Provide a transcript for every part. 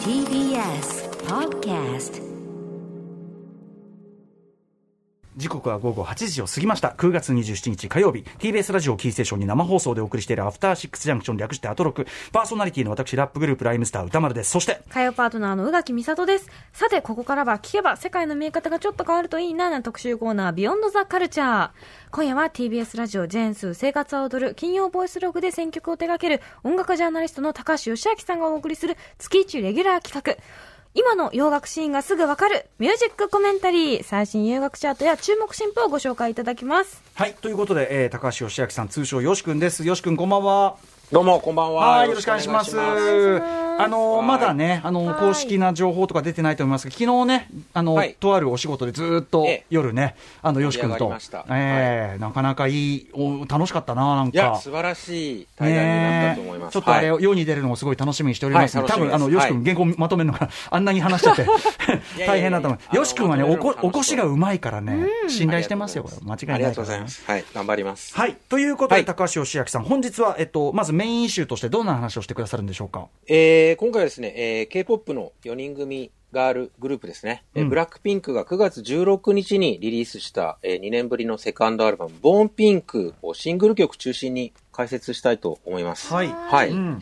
TBS Podcast 時刻は午後8時を過ぎました9月27日火曜日 TBS ラジオキーステーションに生放送でお送りしているアフターシックスジャンクション略してアトロクパーソナリティの私ラップグループライムスター歌丸ですそして火曜パートナーの宇垣美里です。さて、ここからは聞けば世界の見え方がちょっと変わるといいなな特集コーナー、ビヨンドザカルチャー。今夜は TBS ラジオジェーンス生活を踊る金曜ボイスログで選曲を手掛ける音楽ジャーナリストの高橋義明さんがお送りする月一レギュラー企画。今の洋楽シーンがすぐわかるミュージックコメンタリー最新洋楽チャートや注目新譜をご紹介いただきます。はいということで、えー高橋義明さん通称よし君ですよし君こんばんはどうも、こんばんは。はい、よろしくお願いします。あの、はい。まだね、あの、はい。公式な情報とか出てないと思いますが、昨日ね、あの、はい。とあるお仕事でずーっとええ。夜ね、あの、よし君と。ええなかなかいい、お楽しかったな、なんいや、か。素晴らしい対談になったと思います。ちょっとあれ、はい。世に出るのもすごい楽しみにしておりますので、はい多分、あの、よし君、原稿まとめるのがあんなに話してて、いやいや 大変だと思う。よし君はね、おこ、おこしがうまいからね、信頼してますよ、間違いないありがとうございます。はい、頑張ります。はい。ということで、はい。高橋義明さん、本日は、えっと、まずメインイシューとしてどんな話をしてくださるんでしょうか？えー今回はですね、えー K-POP の4人組ガールグループですね。えーうんブラックピンクが9月16日にリリースした、え2年ぶりのセカンドアルバム、ボーンピンクをシングル曲中心に解説したいと思います。はいはい。うん。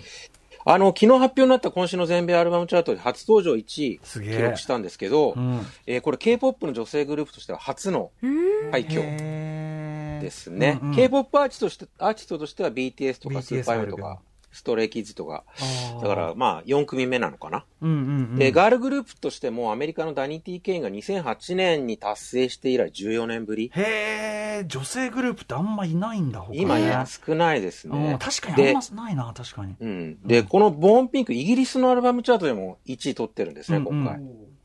あの、昨日発表になった今週の全米アルバムチャートで初登場1位記録したんですけど、うん。えーこれ K-POP の女性グループとしては初の快挙へーですね。うんうん K-POP アーティストとしてアーティストとしては BTS とか BTS SuperM とか、ストレイキッズとか、だからまあ4組目なのかな。うんうんうん。で、ガールグループとしてもアメリカのダニティ・ケインが2008年に達成して以来14年ぶり。へえ、女性グループってあんまいないんだ、今や少ないですうんね。確かにあんでまないな、確かに。うん。で、この Born Pink、イギリスのアルバムチャートでも1位取ってるんですね、今回。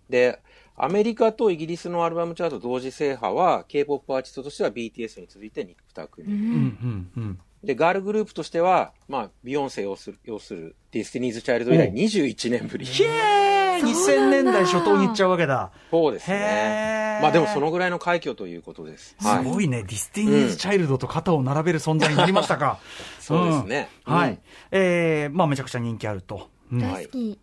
で、アメリカとイギリスのアルバムチャート同時制覇は、K-POP アーティストとしては BTS に続いて 2, 組。うんうんうん。で、ガールグループとしては、まあ、ビヨンセ要する、要する、ディスティニーズ・チャイルド以来お21年ぶり。へえ、2000年代初頭に行っちゃうわけだ。そうですね。まあでもそのぐらいの快挙ということです。はい。すごいね、ディスティニーズ・チャイルドと肩を並べる存在になりましたか。そうですねうんはいうん。えー、まあめちゃくちゃ人気あると。大好き。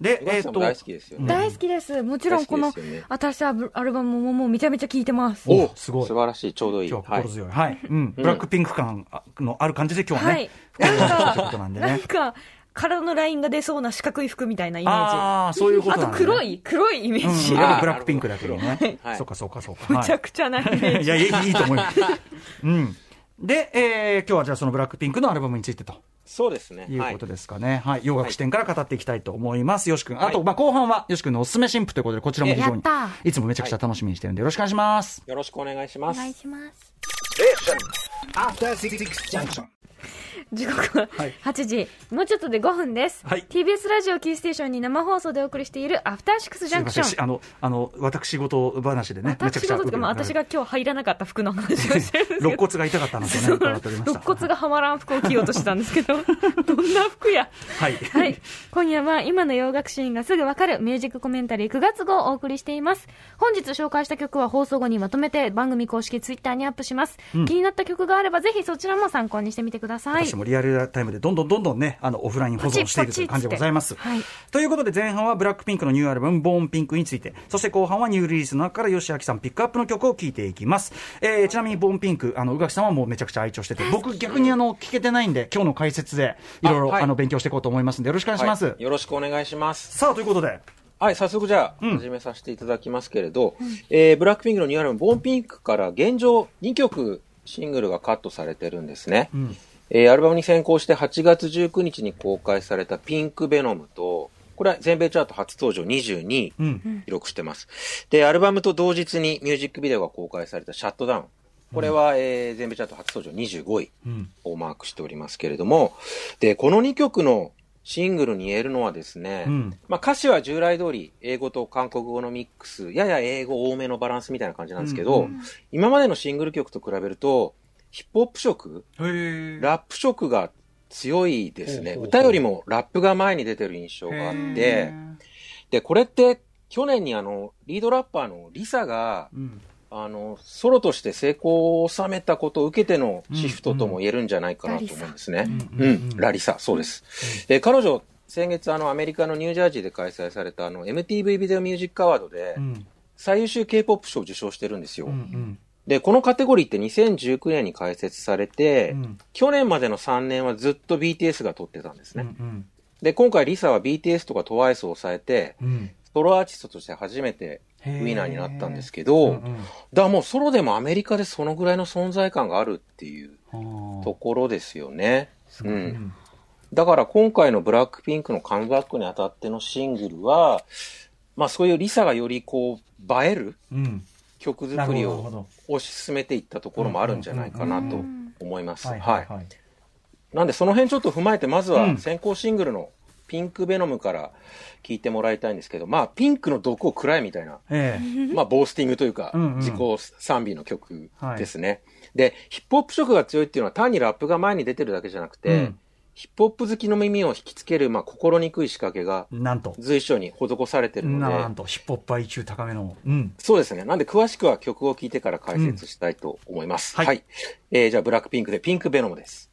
で、ええっと、大好きですよね。大好きです。もちろんこの新しいアルバムももうめちゃめちゃ聴いてます。おすごい素晴らしい、ちょうどいい。今日ははい心強い。はい。うん。ブラックピンク感のある感じで今日ははねい。。なんか、となんか、体のラインが出そうな四角い服みたいなイメージ。ああ、そういうことなんだねあと黒い、黒いイメージ。うん、ブラックピンクだけどね。はいそうかそうかそうか。むはいちゃくちゃなイメージ。いや、いいいいと思います。うん。で、えー、今日はじゃあそのブラックピンクのアルバムについてとそうですね。はいいうことですかね。はい。洋楽視点から語っていきたいと思います。よし君。あと、はいまあ後半は、よし君のおすすめ新譜ということで、こちらも非常にいつもめちゃくちゃ楽しみにしてるんで、よろしくお願いします。よろしくお願いしまお願いす。します。時刻ははい8時、もうちょっとで5分です。はい TBS ラジオキーステーションに生放送でお送りしているアフターシックスジャンクション。あの、あの、私事話でね。私事とか、まあ、私が今日入らなかった服の話をしてるんですけど。肋骨が痛かったのとね。肋骨がはまらん服を着ようとしてたんですけど、どんな服や。はい。はい。今夜は今の洋楽シーンがすぐわかるミュージックコメンタリー9月号をお送りしています。本日紹介した曲は放送後にまとめて番組公式ツイッターにアップします。気になった曲があればぜひそちらも参考にしてみてください。私もリアルタイムでどんどんどんどんね、あの、オフライン保存しているという感じでございます。ポチポチっつってということで前半はブラックピンクのニューアルバム、ボーンピンクについて、そして後半はニューリリースの中から吉明さんピックアップの曲を聴いていきます。えー、ちなみにボーンピンク、あの、宇垣さんはもうめちゃくちゃ愛聴してて、僕逆にあの、聞けてないんで、今日の解説でいろいろあの、勉強していこうと思いますんで、よろしくお願いします。はいよろしくお願いします。さあ、ということで、はい、早速じゃあ、うん始めさせていただきますけれど、えーブラックピンクのニューアルバム、ボーンピンクから現状2曲シングルがカットされてるんですね。んえーアルバムに先行して8月19日に公開されたピンクベノムと、これは全米チャート初登場22位うん。記録してます。で、アルバムと同日にミュージックビデオが公開されたシャットダウン。これは、えー全米チャート初登場25位うん。をマークしておりますけれども、で、この2曲のシングルに言えるのはですね、うんまあ歌詞は従来通り英語と韓国語のミックス、やや英語多めのバランスみたいな感じなんですけど、うんう今までのシングル曲と比べると、ヒップホップ色、へー。ラップ色が強いですね。歌よりもラップが前に出てる印象があって、で、これって去年にあの、リードラッパーのリサが、うん。あの、ソロとして成功を収めたことを受けてのシフトとも言えるんじゃないかなと思うんですね。うん。うん、ラリサ、そうです。で、彼女、先月あのアメリカのニュージャージーで開催されたあの MTV ビデオミュージックアワードでうん。最優秀 K-POP 賞を受賞してるんですよ。うんうんで、このカテゴリーって2019年に開設されて、うん。去年までの3年はずっと BTS が取ってたんですうんね。うん。で、今回リサは BTS とか TWICE を抑えて、うん。ソロアーティストとして初めてウィナーになったんですけど、うんうん。だからもうソロでもアメリカでそのぐらいの存在感があるっていうところですよね。う。うん。んだから今回のブラックピンクのカムバックにあたってのシングルは、まあそういうリサがよりこう映えるうん曲作りを推し進めていったところもあるんじゃないかなと思います。はい。なんでその辺ちょっと踏まえて、まずうんは先行シングルのピンクベノムから聞いてもらいたいんですけど、まあピンクの毒を食らえみたいな、ええまあボースティングというかうんうん。自己賛美の曲ですね。で、ヒップホップ色が強いっていうのは単にラップが前に出てるだけじゃなくて、うんヒップホップ好きの耳を引きつける、まあ心にくい仕掛けがなんと随所に施されてるので、なんとヒップホップ IQ 高めのうんそうですね。なんで詳しくは曲を聴いてから解説したいと思います。うんはいえーじゃあブラックピンクでピンクベノムです。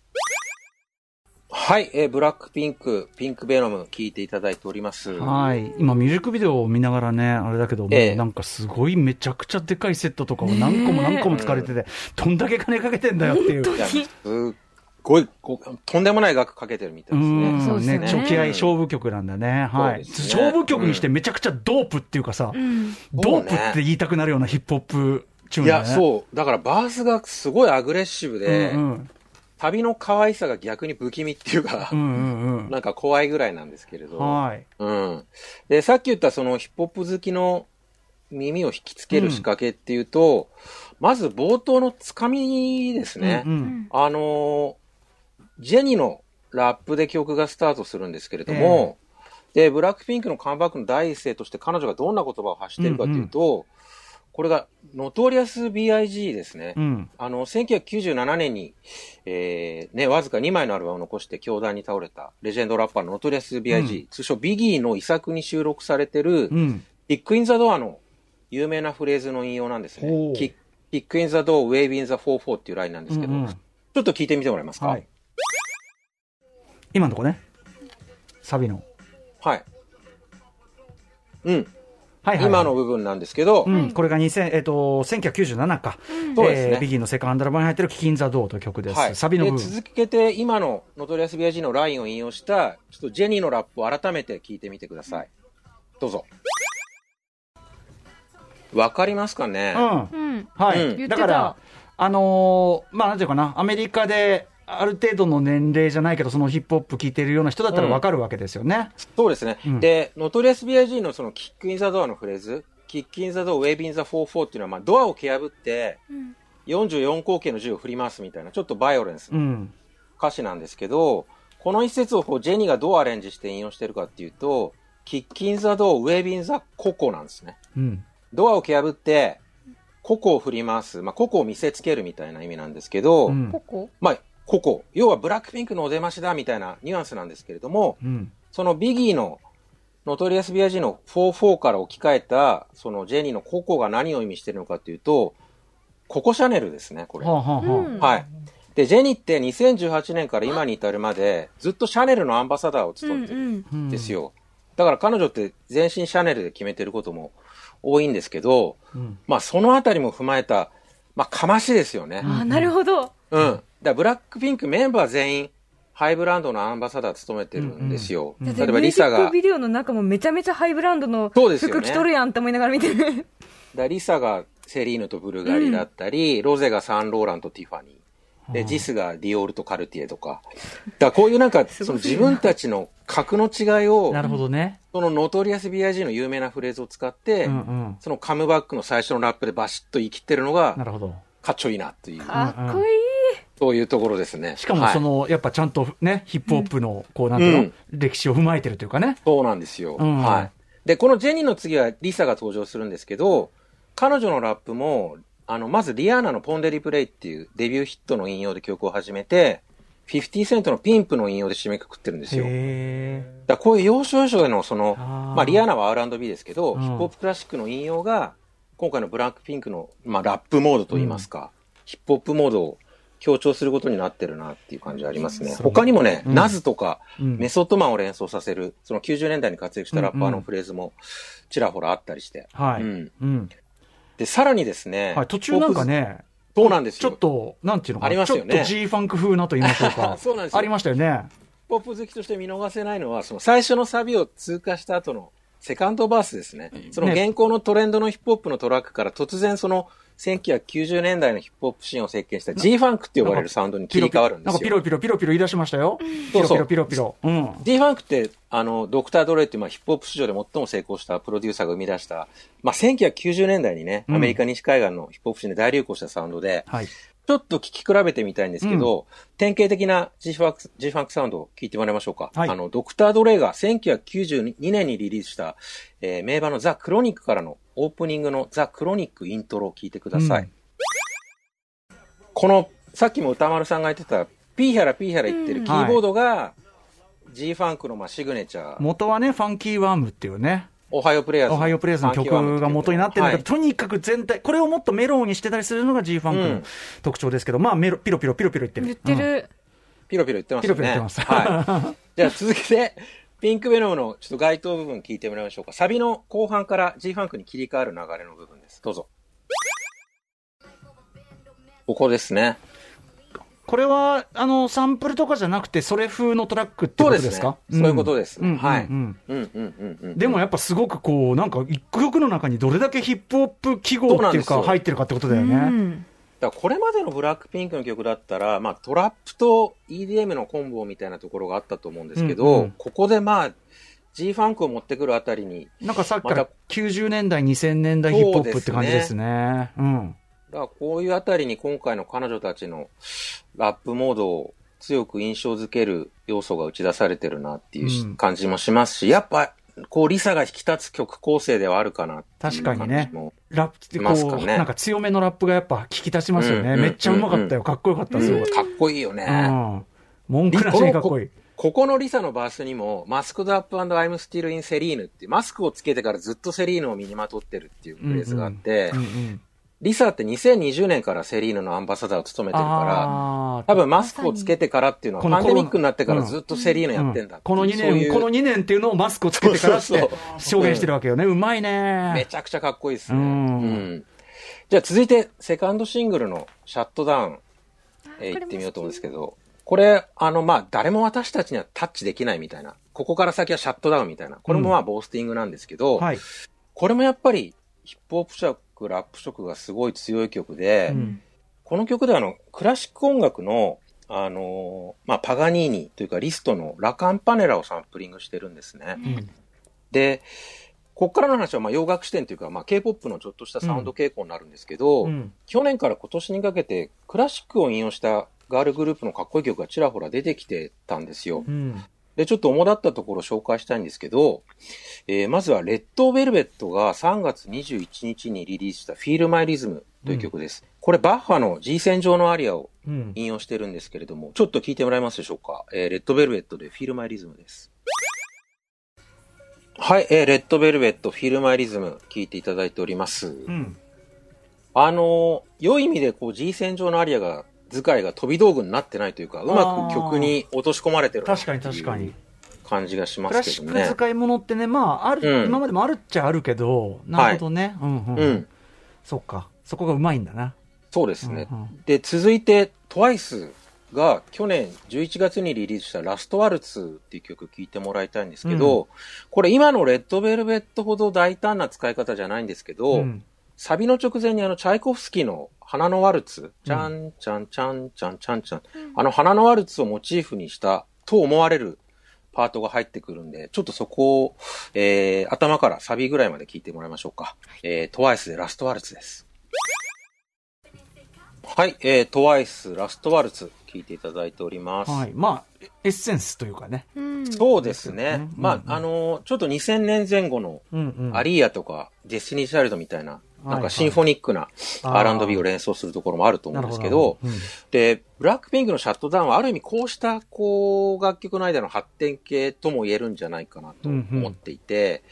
はい、えーブラックピンク、ピンクベノム聴いていただいております。はい。今、ミュージックビデオを見ながらね、あれだけど、もええうなんかすごいめちゃくちゃでかいセットとかを何個も何個も使われてて、どんだけ金かけてんだよっていう。ごいこう、とんでもない額かけてるみたういですね。んそうですよねね、ちょ気合い勝負曲なんだね。はい。勝負曲にしてめちゃくちゃドープっていうかさ、うん。ドープって言いたくなるようなヒップホップチューンいや、だね。そう。だからバースがすごいアグレッシブで、うんうん。旅の可愛さが逆に不気味っていうか、うんうん なんか怖いぐらいなんですけれうん。ど。はい。うん。で、さっき言ったそのヒップホップ好きの耳を引きつける仕掛けっていうと、まず冒頭のつかみですね。うんうんあのージェニーのラップで曲がスタートするんですけれども、で、ブラックピンクのカムバックの第一声として彼女がどんな言葉を発しているかというと、これがノトリアス BIG ですね。うん。あの、1997年に、えー、ね、わずか2枚のアルバムを残して凶弾に倒れたレジェンドラッパーのノトリアス BIG、通称ビギーの遺作に収録されてる、うん。キックインザドアの有名なフレーズの引用なんです。ねキックインザドア、ウェイビンザ44っていうラインなんですけど、うんうんちょっと聞いてみてもらえますか？ははいい。。今のとこね。サビの。うん。はいはい。今の部分なんですけど、うん、これが2000、えっ、と、1997か。そうですねえービギーのセカンドアルバムに入ってる Kick in the Door という曲です。はい。サビの部分。で続けて、今のノトリアス BIG のラインを引用した、ちょっとジェニーのラップを改めて聞いてみてください。どうぞ。わかりますかね、うん。うん。はい。うん言ってただから、あのーまあ、なんていうかな、アメリカで、ある程度の年齢じゃないけど、そのヒップホップ聴いてるような人だったらわかるわけですよね。そうですね。うんで、ノトリアス BIG のそのキックインザドアのフレーズ、キックインザドア、ウェイビンザ44っていうのは、まあ、ドアを蹴破って、うん44口径の銃を振り回すみたいな、ちょっとバイオレンスう。なん歌詞なんですけど、この一節をこうジェニーがどうアレンジして引用してるかっていうと、 kick in the door、waving the Coco なんですね。うん。ドアを蹴破って、ココを振り回す。まあ、ココを見せつけるみたいな意味なんですけど、うんまあ、ココ。要はブラックピンクのお出ましだみたいなニュアンスなんですけれども、うん。そのビギーのノトリアス BIG の44から置き換えた、そのジェニーのココが何を意味してるのかっていうと、ココシャネルですね、これ。はあ、はあはい。で、ジェニーって2018年から今に至るまで、ずっとシャネルのアンバサダーをうん務めてるんうん。あ、うんですよ。だから彼女って全身シャネルで決めてることも多いんですけど、うんまあそのあたりも踏まえた、まあかましですよね。あ、なるほど。うん。だブラックピンクメンバー全員、ハイブランドのアンバサダー務めてるんですよ。うんうん例えばリサがビデオの中もめちゃめちゃハイブランドのそうですよね服着とるやんって思いながら見てる。だリサがセリーヌとブルガリだったり、ロゼがサンローランとティファニー。で、ジスがディオールとカルティエとか。だこういうなんか、その自分たちの格の違いをな、るほどね。そのノトリアス BIG の有名なフレーズを使って、うんうん。そのカムバックの最初のラップでバシッと言い切ってるのがな、るほど。かっちょいいなっていう、かっこいい。そういうところですね。しかもはいその、やっぱちゃんとね、ヒップホップの、こう、なんていうの、歴史を踏まえてるというかね。そうなんですよ。うんはい。で、このジェニーの次はリサが登場するんですけど、彼女のラップも、あの、まずリアーナの Pon de Replay っていうデビューヒットの引用で曲を始めて、50セントのピンプの引用で締めくくってるんですよ。だかへらこういう要所要所でのその、あーまあリアーナは R&B ですけど、うんヒップホップクラシックの引用が、今回のブラックピンクの、まあラップモードといいますか、ヒップホップモードを強調することになってるなっていう感じありますね。他にもね、うんナズとか、うんメソッドマンを連想させる、その90年代に活躍したラッパーのフレーズもちらほらあったりして。はい。うんうん。で、さらにですね、はい、途中なんかね、そうなんですちょよ。っと、なんていうのかな、ありましたよねちょっと G ファンク風なと言いましょうか。そうなんですよありましたよね。ポップ好きとして見逃せないのは、その最初のサビを通過した後のセカンドバースですね。その現行のトレンドのヒップホップのトラックから突然その1990年代のヒップホップシーンを席巻した G ファンクって呼ばれるサウンドに切り替わるんでなんかすよ。ピロピロピロピロ言い出しましたよ。ピそうそうロピロピロピロ。うん。G ファンクって、あの、ドクター・ドレイっていう、まあ、ヒップホップ史上で最も成功したプロデューサーが生み出した、まあ、1990年代にね、うんアメリカ西海岸のヒップホップ史で大流行したサウンドで、はい。ちょっと聞き比べてみたいんですけど、典型的な G ファンク、G ファンクサウンドを聞いてもらいましょうか。はい。あの、ドクター・ドレイが1992年にリリースした、えー名盤のザ・クロニックからのオープニングのザ・クロニックイントロを聞いてください。うん。この、さっきも歌丸さんが言ってた、ピーヒャラピーヒャラ言ってるキーボードが、G ファンクのまあシグネチャー、元はね、ファンキーワームっていうね、オハイオプレイヤーズオハイオプレイヤーズの曲が元になってるんだけど、はいとにかく全体、これをもっとメロウにしてたりするのが G ファンクのうん特徴ですけど、まあメロ、ピロピロピロピロ言ってる。言ってる。ピロピロ言ってますよね。ピロピロ言ってますはい。じゃあ続けて、ピンクベノムのちょっと該当部分聞いてもらいましょうか。サビの後半から G ファンクに切り替わる流れの部分です。どうぞ。ここですね。これは、あの、サンプルとかじゃなくて、それ風のトラックってことですか？そうですね。そういうことです。んはいうん。うんうんうんうんうん。でもやっぱすごくこう、なんか一曲の中にどれだけヒップホップ記号っていうか入ってるかってことだようね。ん。だからこれまでのブラックピンクの曲だったら、まあトラップと EDM のコンボみたいなところがあったと思うんですけど、うんうんここでまあ G ファンクを持ってくるあたりに、なんかさっきからまた90年代、2000年代ヒップホップって感じですね。うん。だからこういうあたりに今回の彼女たちのラップモードを強く印象づける要素が打ち出されてるなっていう感じもしますし、やっぱ、こう、リサが引き立つ曲構成ではあるかな確かにねラップってこう、かねなんか強めのラップがやっぱ聞き立ちますよね。うんめっちゃうまかったよ。うんかっこよかった、すごい。うんかっこいいよね。うん。文句なしにかっこいい。ここのリサのバースにも、マスクドアップ &I'm still in セリーヌっていう、マスクをつけてからずっとセリーヌを身にまとってるっていうフレーズがあって、うんうんリサって2020年からセリーヌのアンバサダーを務めてるから、多分マスクをつけてからっていうのはこのパンデミックになってからずっとセリーヌやってんだって。この2年、そういう。この2年っていうのをマスクをつけてからってそうそう証言してるわけよね。うまいめね。ちゃくちゃかっこいいですね。ううん。ん。じゃあ続いて、セカンドシングルのシャットダウン、え行ってみようと思うんですけど、これ、あの、まあ、誰も私たちにはタッチできないみたいな、ここから先はシャットダウンみたいな、これもまあ、ボースティングなんですけど、はい。これもやっぱり、ヒップホップ色、ラップ色がすごい強い曲で、うん。この曲ではあの、クラシック音楽の、あのーまあ、パガニーニというかリストのラカンパネラをサンプリングしてるんですね。うん。で、こっからの話はまあ洋楽視点というか、まあ、K-POP のちょっとしたサウンド傾向になるんですけど、うん。去年から今年にかけてクラシックを引用したガールグループのかっこいい曲がちらほら出てきてたんですよ。うんで、ちょっと主だったところを紹介したいんですけど、えーまずはレッドベルベットが3月21日にリリースした Feel My Rhythm という曲です。これバッハの G 線上のアリアをうん引用してるんですけれども、ちょっと聞いてもらえますでしょうか？えーレッドベルベットで Feel My Rhythm です。はい、えーレッドベルベット Feel My Rhythm 聞いていただいております。うんあのー良い意味でこう G 線上のアリアが、使いが飛び道具になってないというか、うまく曲に落とし込まれてるな確かに確かに。感じがしまクラシックすけどね。使い物ってね、まあ、ある、うん今までもあるっちゃあるけど、なるほどね。うんうん。うん。そっか。そこがうまいんだな。そうですね。うんうんで、続いて、TWICE が去年11月にリリースしたラストワルツっていう曲聴いてもらいたいんですけど、これ今のレッドベルベットほど大胆な使い方じゃないんですけど、うんサビの直前にあの、チャイコフスキーの花のワルツ、チャンチャンチャンチャンチャンチャン、あの花のワルツをモチーフにしたと思われるパートが入ってくるんで、ちょっとそこを、えー、頭からサビぐらいまで聞いてもらいましょうか。えー、トワイスでラストワルツです。はい、えー、トワイスラストワルツ聞いていただいております。はい。まあ、エッセンスというかね。うんそうですね。まあ、うんうんあのーちょっと2000年前後の。アリーアとか、デスティニー・チャイルドみたいな、なんはいかシンフォニックな R&B を連想するところもあると思うんですけど、どなるで、ブラックピンクの Shut Down はある意味こうした、こう、楽曲の間の発展系とも言えるんじゃないかなと思っていて、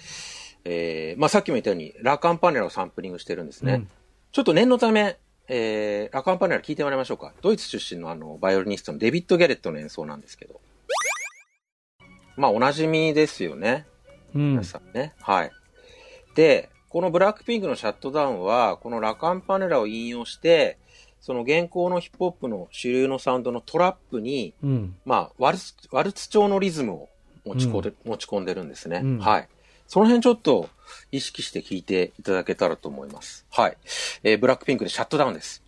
えーまあさっきも言ったように、ラカンパネラをサンプリングしてるんですね。うんちょっと念のため、えー、ラカンパネラ聞いてもらいましょうか。ドイツ出身のあの、バイオリニストのデビッド・ギャレットの演奏なんですけど。まあ、おなじみですよね。うん皆。さんね。はい。で、このブラックピンクのシャットダウンは、このラカンパネラを引用して、その現行のヒップホップの主流のサウンドのトラップに、うん。まあ、ワルツ、ワルツ調のリズムを持ち込んで、持ち込んでるんですね。うんはい。その辺ちょっと意識して聞いていただけたらと思います。はい。えーブラックピンクでシャットダウンです。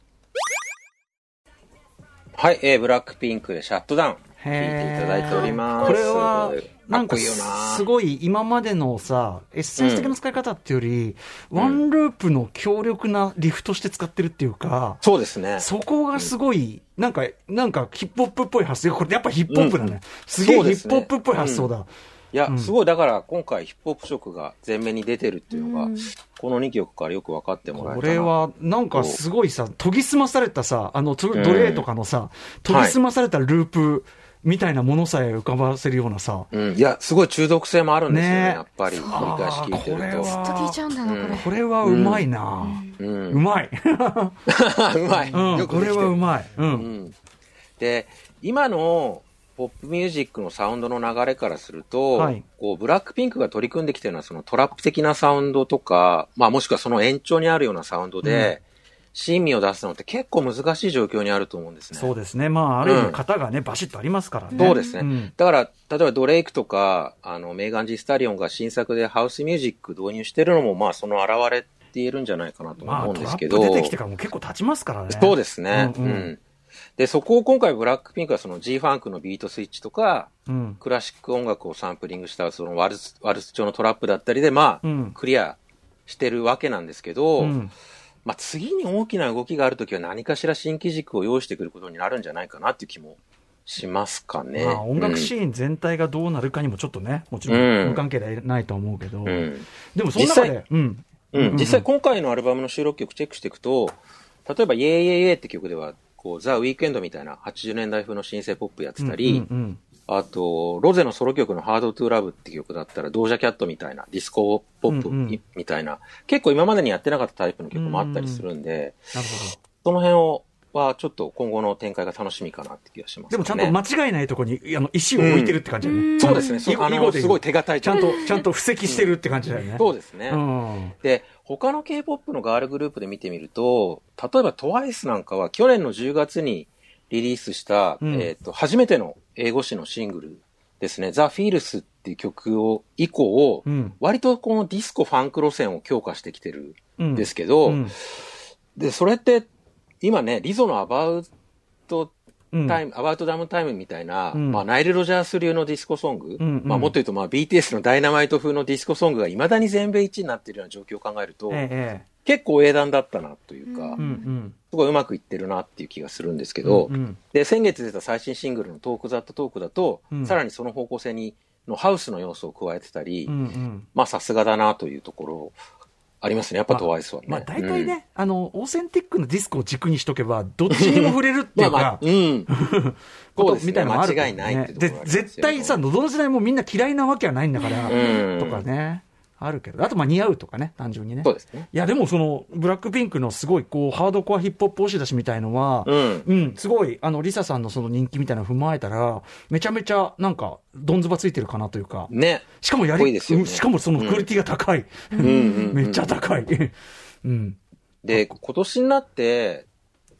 はい、えーブラックピンクでシャットダウン。聞いていただいております。これはかなんかすごい今までのさエッセンス的な使い方っていうより、ワンループの強力なリフとして使ってるっていうか、そうですね。そこがすごい、なんか、なんかヒップホップっぽい発想。これやっぱヒップホップだね。うんすげえヒップホップっぽい発想だ。いや、うんすごい、だから今回ヒップホップ色が前面に出てるっていうのが、うんこの2曲からよく分かってもらえたな。これは、なんかすごいさ、研ぎ澄まされたさ、あの、ドレーとかのさ、研ぎ澄まされたループみたいなものさえ浮かばせるようなさ、うん、いや、すごい中毒性もあるんですよね、ねやっぱり。繰り返し聞いてると。ずっと聞いちゃうんだな、これ。これはうまいな、う。うんまい。うまい。うん、これはうまい。う。うんん。で、今のポップミュージックのサウンドの流れからすると、はいこう、ブラックピンクが取り組んできてるのはそのトラップ的なサウンドとか、まあもしくはその延長にあるようなサウンドで、新味を出すのって結構難しい状況にあると思うんですね。そうですね。まあ、ある意味型がね、バシッとありますからね。そうですね。んだから、例えばドレイクとか、あの、メーガン・ジ・スタリオンが新作でハウスミュージック導入してるのも、まあ、その表れって言えるんじゃないかなとまあ、思うんトですけど。ラップ出てきてからもう結構経ちますからね。そうですね。ううんん、うんで、そこを今回ブラックピンクはその G ファンクのビートスイッチとか、うん。クラシック音楽をサンプリングしたそのワルツ、ワルツ調のトラップだったりで、まあ、うんクリアしてるわけなんですけど、うん。まあ、次に大きな動きがあるときは何かしら新機軸を用意してくることになるんじゃないかなっていう気もしますかね。まあ、音楽シーン全体がどうなるかにもちょっとね、もちろん。無関係ではないと思うけど、うん。うんでもその中で、うん。うん、実際今回のアルバムの収録曲チェックしていくと、例えば、 Yeah Yeah Yeah って曲では、こう、ザ・ウィークエンドみたいな80年代風のシンセポップやってたり、うんうんあと、ロゼのソロ曲の Hard to Love って曲だったら、ドージャキャットみたいな、ディスコポップうんうんみみたいな、結構今までにやってなかったタイプの曲もあったりするんで、なるほど。その辺を、はちょっと今後の展開が楽しみかなって気がします、ね。でもちゃんと間違いないところに、あの、石を置いてるって感じだよね。そうですね。そうあの、すごい手堅いちゃんと、ちゃんと布石してるって感じだよね。そうですね。うん。で、他の K-POP のガールグループで見てみると、例えば TWICE なんかは去年の10月にリリースした、うんえっ、と、初めての英語詞のシングルですね、 The Feels っていう曲を、以降、うん。割とこのディスコファンク路線を強化してきてるうんんですけど、うん。で、それって、今ね、リゾの About うん。 Time、About Damn Time みたいな、うん。まあ、ナイル・ロジャース流のディスコソング、うんうん。まあ、もっと言うと、まあ、BTS のダイナマイト風のディスコソングが未だに全米一になっているような状況を考えると、ええ結構英断だったなというか、ええ。うんうん。すごいうまくいってるなっていう気がするんですけど、うんうんで、先月出た最新シングルの Talk that Talk だと、うんさらにその方向性に、のハウスの要素を加えてたり、うんうん。まあさすがだなというところありますね。やっぱトワイスはね。まあ大体ね、うんあの、オーセンティックなディスコを軸にしとけば、どっちにも触れるっていうか まあまあ、、うん。こ とそうですねみたいなのもある間違いないって絶対さ、どの時代もみんな嫌いなわけはないんだから、うんとかね、あるけど、あとまあ似合うとかね、単純にね。そうですね。いや、でもその、ブラックピンクのすごい、こう、ハードコアヒップホップ押し出しみたいのは、うん。うん、すごい、あの、リサさんのその人気みたいなの踏まえたら、めちゃめちゃ、なんか、どんずばついてるかなというか、ね。しかもやり、いいですよねうんしかもそのクオリティが高い。うんうんうん めっちゃ高い。うん。で、今年になって、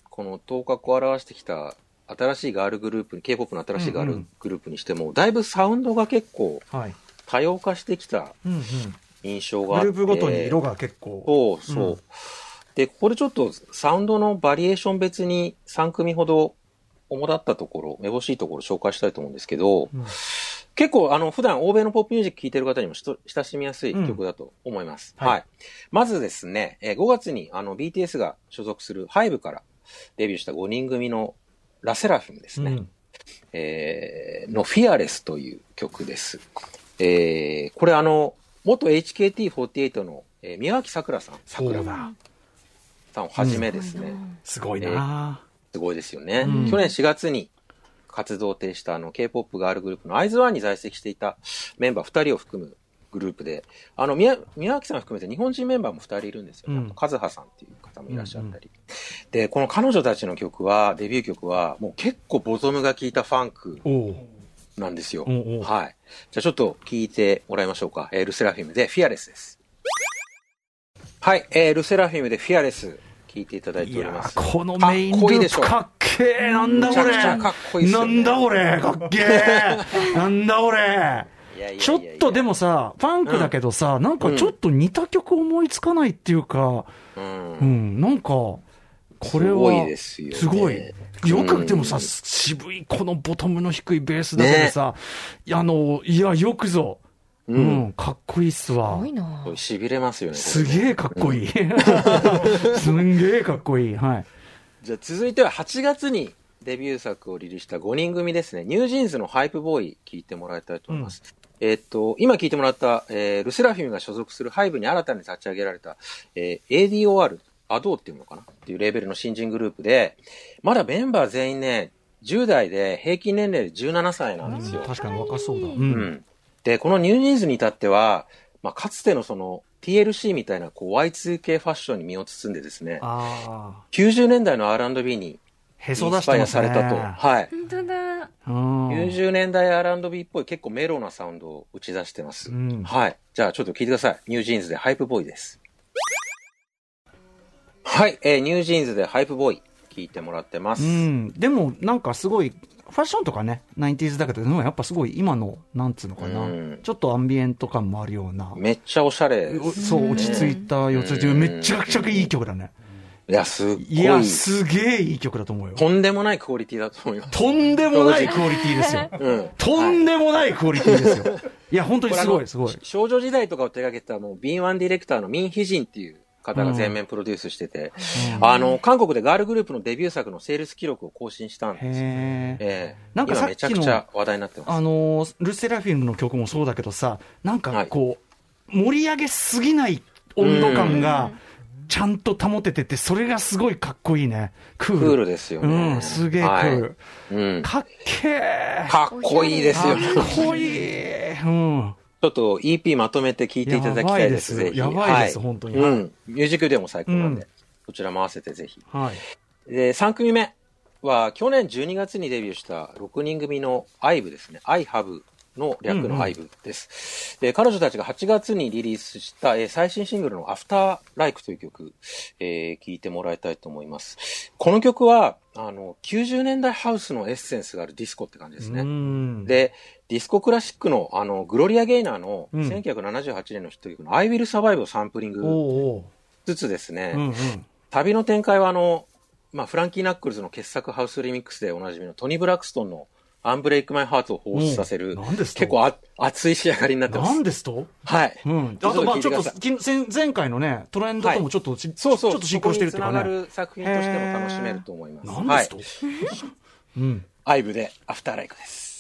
この頭角を表してきた新しいガールグループに、K-POP の新しいガールうんうんグループにしても、だいぶサウンドが結構はい。多様化してきたうんうん。印象があって。グループごとに色が結構。そうそう。うんで、ここでちょっとサウンドのバリエーション別に3組ほど主だったところ、めぼしいところを紹介したいと思うんですけど、うん結構あの普段欧米のポップミュージック聴いてる方にも親しみやすい曲だと思います。うんはいはい。まずですね、えー5月にあの BTS が所属する HYBE からデビューした5人組のラセラフィムですね。うんえーのフィアレスという曲です。えーこれあの、元 HKT48 の、えー宮脇さくらさん、そうだ。さんをはじめですね、すごいなすごいですよね。うん去年4月に活動を停止したあの K-POP ガールグループのアイズワンに在籍していたメンバー2人を含むグループで、あの、宮宮脇さん含めて日本人メンバーも2人いるんですよ。うんカズハさんっていう方もいらっしゃったり。で、この彼女たちの曲は、デビュー曲は、もう結構ボトムが効いたファンクなんですよ。おうおう。はい。じゃあちょっと聞いてもらいましょうか。えールセラフィムでフィアレスです。はい、えールセラフィムでフィアレス、聞いていただいております。ーこのメインループかっこいいでしょかっけえなんだこれかっこいいね。なんだこれかっけえ なんだこれちょっとでもさ、ファンクだけどさ、なんかちょっと似た曲思いつかないっていうか、うん。うん、なんか、これは、すごいですよねすごい。ようんくでもさ、渋いこのボトムの低いベースだけでさ、いやあの、いや、よくぞ、う、うんんかっこいいっすわすご。いなしびれますよね。すげえかっこいい。すんげえかっこいい。はい。じゃあ続いては8月にデビュー作をリリースした5人組ですね。ニュージーンズの Hype Boy 聞いてもらいたいと思います。えーっと、今聞いてもらった、えールセラフィムが所属するハイブに新たに立ち上げられた、えー ADOR、アドーっていうのかなっていうレーベルの新人グループで、まだメンバー全員ね、10代で平均年齢で17歳なんですよ。確かに若そうだ。う。うんん。で、このニュージーンズに至っては、まあ、かつてのその TLC みたいなこう Y2K ファッションに身を包んでですね、ああ。90年代の R&B にへそ出して。されたと。はい。本当だうん。90年代 R&B っぽい結構メロなサウンドを打ち出してます。うんはい。じゃあちょっと聞いてください。ニュージーンズで Hype Boy です。はい。えーニュージーンズで Hype Boy 聞いてもらってます。うん、でもなんかすごい、ファッションとかね、90s だけど、でもやっぱすごい今の、なんつうのかな、うんちょっとアンビエント感もあるような、めっちゃおしゃれです。おそう、落ち着いた四つ打ち、うんめちゃくちゃいい曲だね。いや、すい。いや、すげえいい曲だと思うよ。とんでもないクオリティだと思います。とんでもないクオリティですよ。うん。とんでもないクオリティですよ。いや、本当にすごい、すごい。少女時代とかを手掛けたあの、B1 ディレクターのミン・ヒジンっていう方が全面プロデュースしてて、あの、韓国でガールグループのデビュー作のセールス記録を更新したんですよ。へえ。ええなんかさっきの今めちゃくちゃ話題になってます。あのールセラフィムの曲もそうだけどさ、なんかこう、盛り上げすぎない温度感が、ちゃんと保ててて、それがすごいかっこいいね。クール。クールですよね。うん、すげえクール。はいうん。かっけえ。かっこいいですよ。かっこいい。うん。ちょっと EP まとめて聞いていただきたいです、ぜひ。やばいですはい本当にうん。ミュージックビデオも最高なんで、うんこちらも合わせてぜひ。はい。で、3組目は、去年12月にデビューした6人組の IVE ですね。I have の略の IVE です。で、彼女たちが8月にリリースした、えー最新シングルの After Like という曲、えー聞いてもらいたいと思います。この曲は、あの、90年代ハウスのエッセンスがあるディスコって感じですね。うん。で、ディスコクラシックの、あの、グロリア・ゲイナーのうん1978年のヒット曲の I Will Survive をサンプリングおうおう。つつですね、うんうん。旅の展開はあの、まあ、フランキー・ナックルズの傑作ハウスリミックスでおなじみのトニー・ブラックストンのアンブレイク・マイ・ハーツを放出させる、うんなんですと？結構あ熱い仕上がりになってます。なんですと？はい。うん。あと、まあちょっと前前回のね、トレンドともちょっとし、そうそう、ちょっと進行してるっていうかそこにつながね。る作品としても楽しめると思います。なんですと？はい。うん。アイブでアフターライクです。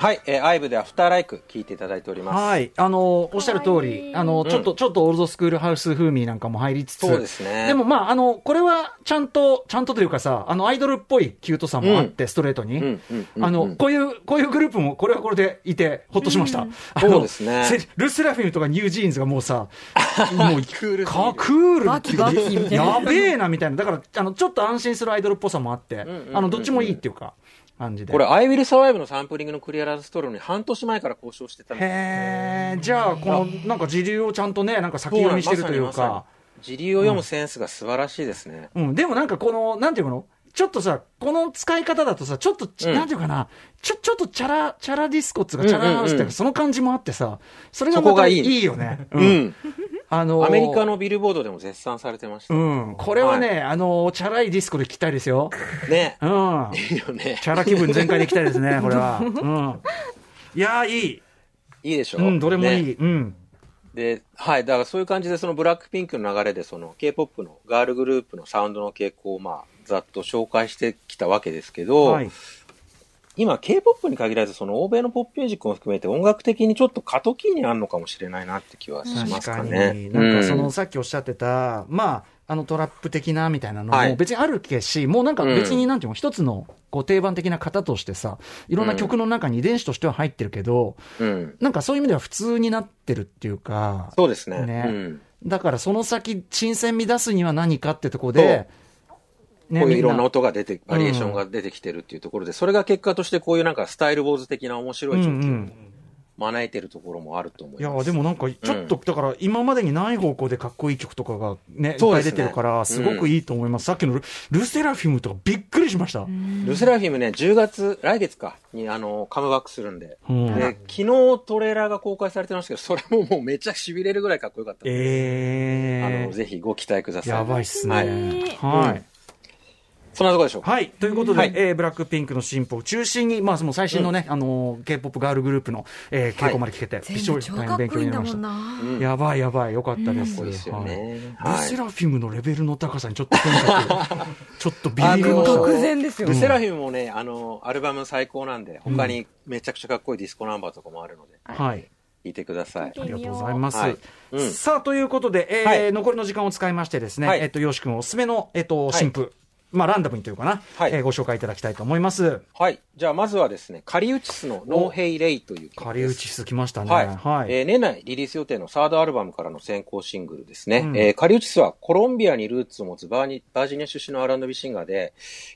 はい、えー、アイブでアフターライク聞いていただいております。はい。あの、おっしゃる通り、いあの、ちょっと、ちょっとオールドスクールハウス風味なんかも入りつつ、そうですね。でも、まあ、あの、これはちゃんと、ちゃんとというかさ、あの、アイドルっぽいキュートさもあって、ストレートに。うんうんうんうんあの、こういう、こういうグループも、これはこれでいて、ほっとしました。そうですねせルセラフィムとかニュージーンズがもうさ、もう、クールかクールやべえな、みたいな。だから、あの、ちょっと安心するアイドルっぽさもあって、んうんうんあの、どっちもいいっていうか、感じで。これ、アイウィル・サバイブのサンプリングのクリアランストローに半年前から交渉してたんですよへえ、じゃあ、この、なんか時流をちゃんとね、なんか先読みしてるというか、時流を読むセンスが素晴らしいですね。うん、でもなんかこの、なんていうの？ちょっとさ、この使い方だとさ、ちょっとち、うん。なんていうかな、ちょ、ちょっとチャラ、チャラディスコっつうか、チャラハウスっていうか、うんうんうん。その感じもあってさ、それがまたいい。よね。う。ん。あのーアメリカのビルボードでも絶賛されてました。うん。これはね、あのーチャラいディスコで聞きたいですよ。ね。うん。いいよね。チャラ気分全開で聞きたいですね、これは。うん。いやー、いい。いいでしょうん、どれもいねい。うん。で、はい。だからそういう感じで、そのブラックピンクの流れで、その K-POP のガールグループのサウンドの傾向を、まあ、ざっと紹介してきたわけですけど、はい。今 K-POP に限らず、その欧米のポップミュージックも含めて音楽的にちょっと過渡期にあるのかもしれないなって気はします確かに。かね。なんかその、うんさっきおっしゃってた、まあ、あのトラップ的なみたいなのはいも別にあるけし、もうなんか別になんていうの、一つのこう定番的な型としてさ、いろんな曲の中に遺伝子としては入ってるけど、うん。なんかそういう意味では普通になってるっていうか、そうですね。ねうん。だからその先、新鮮味出すには何かってとこで、ねこういういろんなみ音が出て、バリエーションが出てきてるっていうところで、それが結果としてこういうなんかスタイル坊主的な面白い状況をうんうん招いてるところもあると思います。いや、でもなんか、ちょっと、だから、今までにない方向でかっこいい曲とかがね、いっぱい出てるから、すごくいいと思います。さっきのルルセラフィムとかびっくりしました。ルセラフィムね、10月、来月か、にあの、カムバックするんで。うんで、昨日トレーラーが公開されてましたけど、それももうめっちゃ痺れるぐらいかっこよかったんで。えあの、ー。ぜひご期待ください。やばいっすね。はい。はい。そんなところでしょうか？はい。ということで、はいえーブラックピンクの進歩を中心に、まあ、もう最新のね、あのー、K-POP ガールグループの、えー、稽古まで聞けて、非常に全部超大変勉強になりま。した。やばいやばい、よかったです。かっこいいですよねはいはいルセラフィムのレベルの高さにちょっととにかく、ちょっとビビりました。突然ですよルセラフィムもね、あの、アルバム最高なんで、他にめちゃくちゃかっこいいディスコナンバーとかもあるので、はい。聞いてください。ありがとうございます。はいうんさあ、ということで、えーはい残りの時間を使いましてですね、はいえっ、と、芳朗くんおすすめの、えっ、と、い新譜、まあ、ランダムにというかな、はいえーご紹介いただきたいと思います。はい。じゃあ、まずはですね、カリウチスの No Hay Ley という曲です。カリウチス来ましたね。はい。はい。えー年内リリース予定のサードアルバムからの先行シングルですね。うんえーカリウチスはコロンビアにルーツを持つバーニバージニア出身の R&B シンガーで、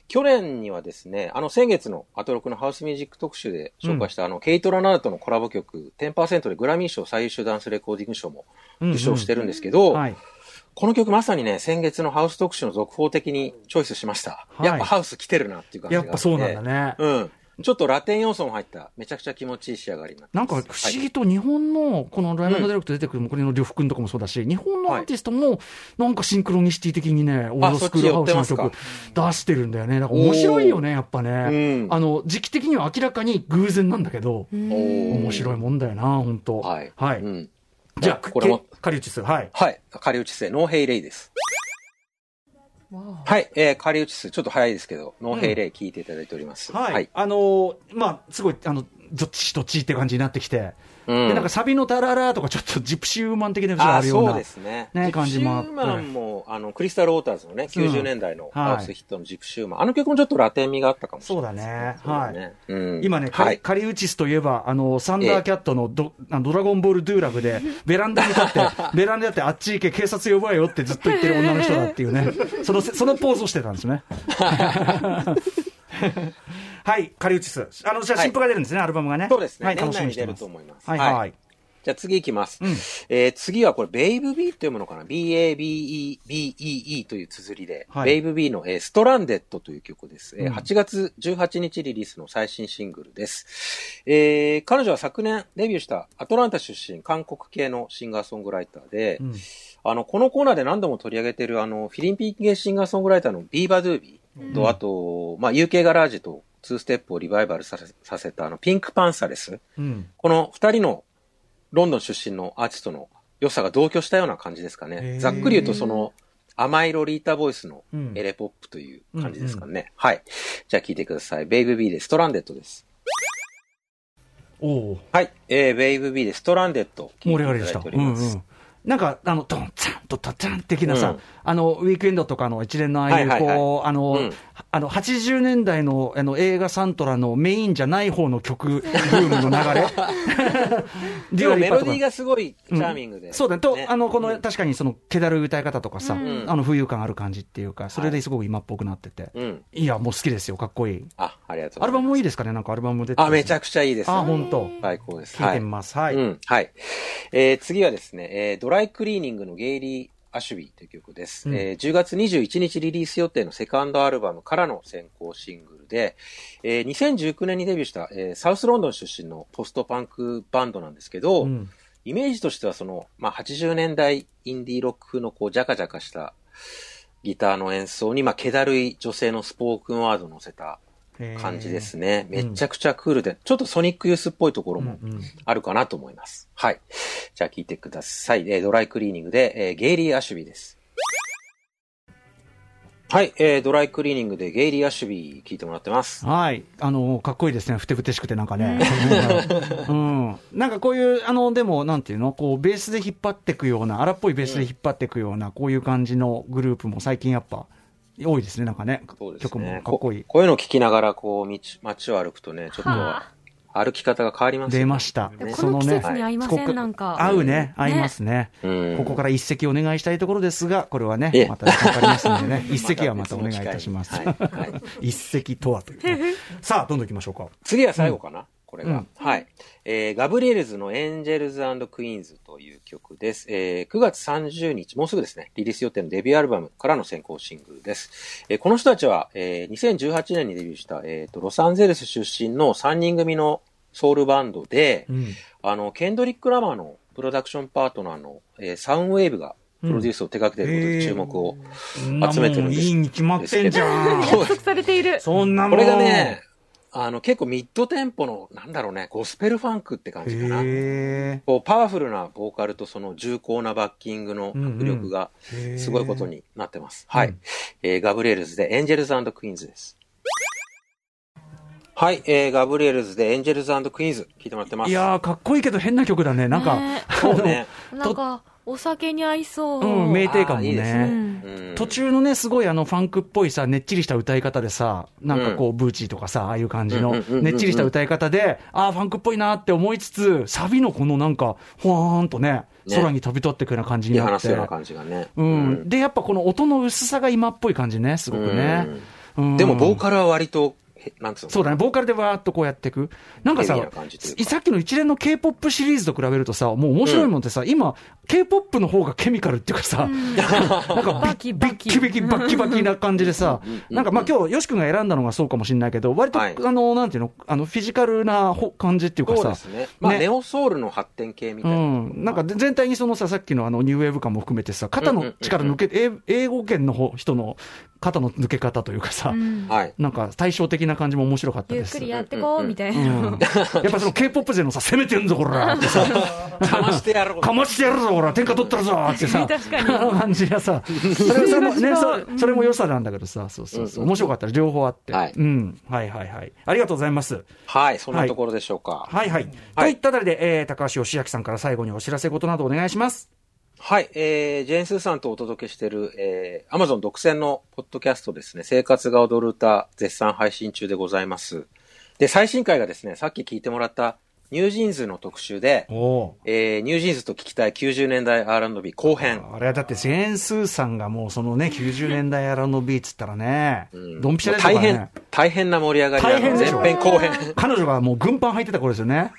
去年にはですね、あの先月のアトロクのハウスミュージック特集で紹介した、あのケイト・ラナーとのコラボ曲10%でグラミー賞最優秀ダンスレコーディング賞も受賞してるんですけど、はい。この曲まさにね、先月のハウス特集の続報的にチョイスしました。はいやっぱハウス来てるなっていう感じが。やっぱそうなんだね。うん。ちょっとラテン要素も入った、めちゃくちゃ気持ちいい仕上がりにななんか不思議と日本のこのライブのディレクト出てくる、これの呂布君とかもそうだし、日本のアーティストもなんかシンクロニシティ的にね、オールドスクールハウスの曲出してるんだよね。だから面白いよね、やっぱね。うんあの、時期的には明らかに偶然なんだけど、面面白いもんだよな、本当はい。はい。うん。じゃあ、これもけカリウチス、はい。はい。カリウチスで No Hay Ley です。はい。えー、カリウチス、ちょっと早いですけど、 No Hay Ley 聞いていただいております。はい。あのーまあ、すごい、あの、どっちどっちって感じになってきて、うんで、なんかサビのタララとかちょっとジプシーウーマン的なあるような。そうですね。感じもあってーマンも、あの、クリスタル・ウォーターズのね、90年代のはいハウスヒットのジプシーマン。あの曲もちょっとラテン味があったかもしれないです、そうだねそうだねうん今ね、カリはい。カリウチスといえば、あの、サンダーキャットのド,、あのドラゴンボールドゥーラグで、ベランダに立って、ベランダに立ってあっち行け、警察呼ばえよってずっと言ってる女の人だっていうね、その、そのポーズをしてたんですね。はい、カリウチス。あの、じゃあ、はい新譜が出るんですね、アルバムがね。そうですねはい、楽しみにしてます。ると思いますはい、はいはい。じゃあ次行きます。うんえー次はこれ、ベイブビーって読むのかな ?B-A-B-E-B-E-E という綴りで、はいベイブビーの、えー Stranded という曲です、えーうん8月18日リリースの最新シングルです。えー彼女は昨年デビューしたアトランタ出身、韓国系のシンガーソングライターで、うんあの、このコーナーで何度も取り上げてる、あの、フィリピン系シンガーソングライターのビーバドゥービーと、あと、まあ、UK ガラージと2ステップをリバイバルさせさせた、あの、ピンクパンサレス。うん。この二人のロンドン出身のアーティストの良さが同居したような感じですかへねー。ざっくり言うとその甘いロリータボイスのうんエレポップという感じですかね。はい。じゃあ聞いてください。ベイブビーでストランデッドです。おおはい。えー、ベイブビーでストランデッド聞いてい。ております。うんうんなんか、あの、ドン、チャンとタチャン的なさ、うんあの、ウィークエンドとかの一連のああいう、はいはいはいこう、あの、うんあの、80年代のあの映画サントラのメインじゃない方の曲、ブームの流れ。デでもメロディーがすごいチャーミングで。そうだね。と、ねあの、この、うん確かにその、気だるい歌い方とかさ、んあの、浮遊感ある感じっていうか、それですごく今っぽくなってて。うん。いや、もう好きですよ。かっこいい。あ、ありがとうアルバムもいいでですかね？なんかアルバムも出てあ、めちゃくくちゃいいです。あ、本当。最高です。聞いてみます。はい。うん、はい。えー次はですね、えードライクリーニングのゲイリー・アシュビーという曲です、うん。えー10月21日リリース予定のセカンドアルバムからの先行シングルで、えー2019年にデビューした、えーサウスロンドン出身のポストパンクバンドなんですけど、うん。イメージとしてはその、まあ、80年代インディーロック風のこう、ジャカジャカしたギターの演奏に、まあ、気だるい女性のスポークンワードを乗せた感じですね。めちゃくちゃクールで、ちょっとソニックユースっぽいところもうんうんあるかなと思います。はい。じゃあ聞いてください。えードライクリーニングで、えーゲイリー・アシュビーです。はい、えー、ドライクリーニングでゲイリー・アッシュビー聞いてもらってます。はい。あの、かっこいいですね。ふてぶてしくてなんかね。うん。なんかこういう、あの、でも、なんていうの？こう、ベースで引っ張っていくような、荒っぽいベースで引っ張っていくような、こういう感じのグループも最近やっぱ、多いですね。なんかね。そうです曲もね。かっこいい。こういうのを聞きながら、こう、道、街を歩くとね、ちょっとは歩き方が変わりますよね出ました。でこの季節に合いません、なんか。合うね。合いますね。うんここから一席お願いしたいところですが、これはねええ、また時間かかりますので ね、一席はまたお願いいたしますはいはい。一席とはというね。さあ、どんどん行きましょうか。次は最後かな、これが、うん。はい。えー、ガブリエルズのエンジェルズクイーンズという曲です。えー、9月30日、もうすぐですね、リリース予定のデビューアルバムからの先行シングルです。えー、この人たちは、えー、2018年にデビューした、えーと、ロサンゼルス出身の3人組のソウルバンドで、うん。あの、ケンドリック・ラマーのプロダクションパートナーの、えーサウンウェーブがプロデュースを手掛けていることで注目を。集めてるんです。いいに決まってん。じゃん。約束されている。そん。なもん。これがね、あの、結構ミッドテンポの、なんだろうね、ゴスペルファンクって感じかな。へこうパワフルなボーカルとその重厚なバッキングの迫力がーすごいことになってます。はい。うんえーガブリエルズでエンジェルズクイーンズです。はい、えー、ガブリエルズでエンジェルズクイーンズ聞いてもらってます。いやー、かっこいいけど変な曲だね。なんか、ねそうね。なんか、お酒に合いそう。うん、名店かもあーいいね。うんうん途中のね、すごいあの、ファンクっぽいさ、ねっちりした歌い方でさ、なんかこう、ブーチーとかさ、ああいう感じのねっちりした歌い方で、ああ、ファンクっぽいなって思いつつ、サビのこのなんか、ほわーんとね、ね空に飛び立っていくような感じ見になって放すような。感じがね。うん。で、やっぱこの音の薄さが今っぽい感じね、すごくね。うんでも、ボーカルは割と、へなんつうの？そうだね、ボーカルでわーっとこうやっていく。なんかささっきの一連の K-POP シリーズと比べるとさ、もう面白いもんってさ、今、K-POP の方がケミカルっていうかさ、なんかバキバキ。ビッキビキ、バッキバキな感じでさ、なんかまあ今日、よし君が選んだのがそうかもしれないけど、割と、はい。あの、なんていうの、あの、フィジカルなほ感じっていうかさそうで、すね。まあ、ね。ネオソウルの発展系みたういな。ん、なんか全体にそのさ、さっきのあのニューウェーブ感も含めてさ、肩の力抜け、英英語圏の方人の肩の抜け方というかさ、うん。はい。なんか対照的な感じも面白かったです。ゆっくりやってこう、みたいうんな。やっぱその K-POP 勢のさ、攻めてんぞ、こらってさ、かましてやろう。かましてやるぞ、こら、天下取ったるぞってさ、確かにあの感じがさ、それそれもね、そそれも良さなんだけどさ、そうそうそう、面白かった、両方あって。はいうん。はいはいはい。ありがとうございます。はい、そんなところでしょうか。はいはい。といったあたりで、えー高橋義明さんから最後にお知らせ事などお願いします。はい、えー、ジェーン・スーさんとお届けしている、えー、Amazon 独占のポッドキャストですね、生活が踊る歌、絶賛配信中でございます。で、最新回がですね、さっき聞いてもらったニュージーンズの特集で、おえー、ニュージーンズと聞きたい90年代 R&B 後編。あれはだって、ジェーン・スーさんがもうそのね、90年代 R&B っつったらね、うんドンピシャですから大変ね。、大変な盛り上がり大変でしょ前編後編。彼女がもう軍パン履いてた頃ですよね。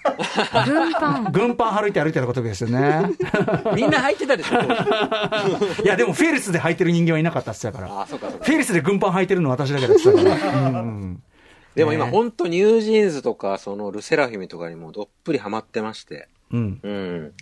軍パン。軍パン歩いて歩いてた頃ですよね。みんな履いてたでしょ、当時いや、でもフェリスで履いてる人間はいなかったっすだから。あ、そうかそうか。フェリスで軍パン履いてるの私だけだっつったから。うんうんでも今ね本当ニュージーンズとか、そのルセラフィムとかにもどっぷりハマってまして。うん。うん。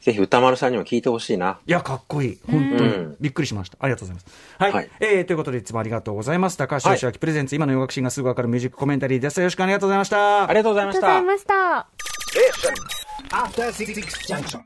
ぜひ宇多丸さんにも聞いてほしいな。いや、かっこいい。本当に。うんびっくりしました。ありがとうございます。はい。はいえー、ということで、いつもありがとうございます。高橋芳朗プレゼンツ、今の洋楽シーンがすぐわかるミュージックコメンタリーです。よろしくありがとうございました。ありがとうございましたありがとうござい。ました。After Six Junction.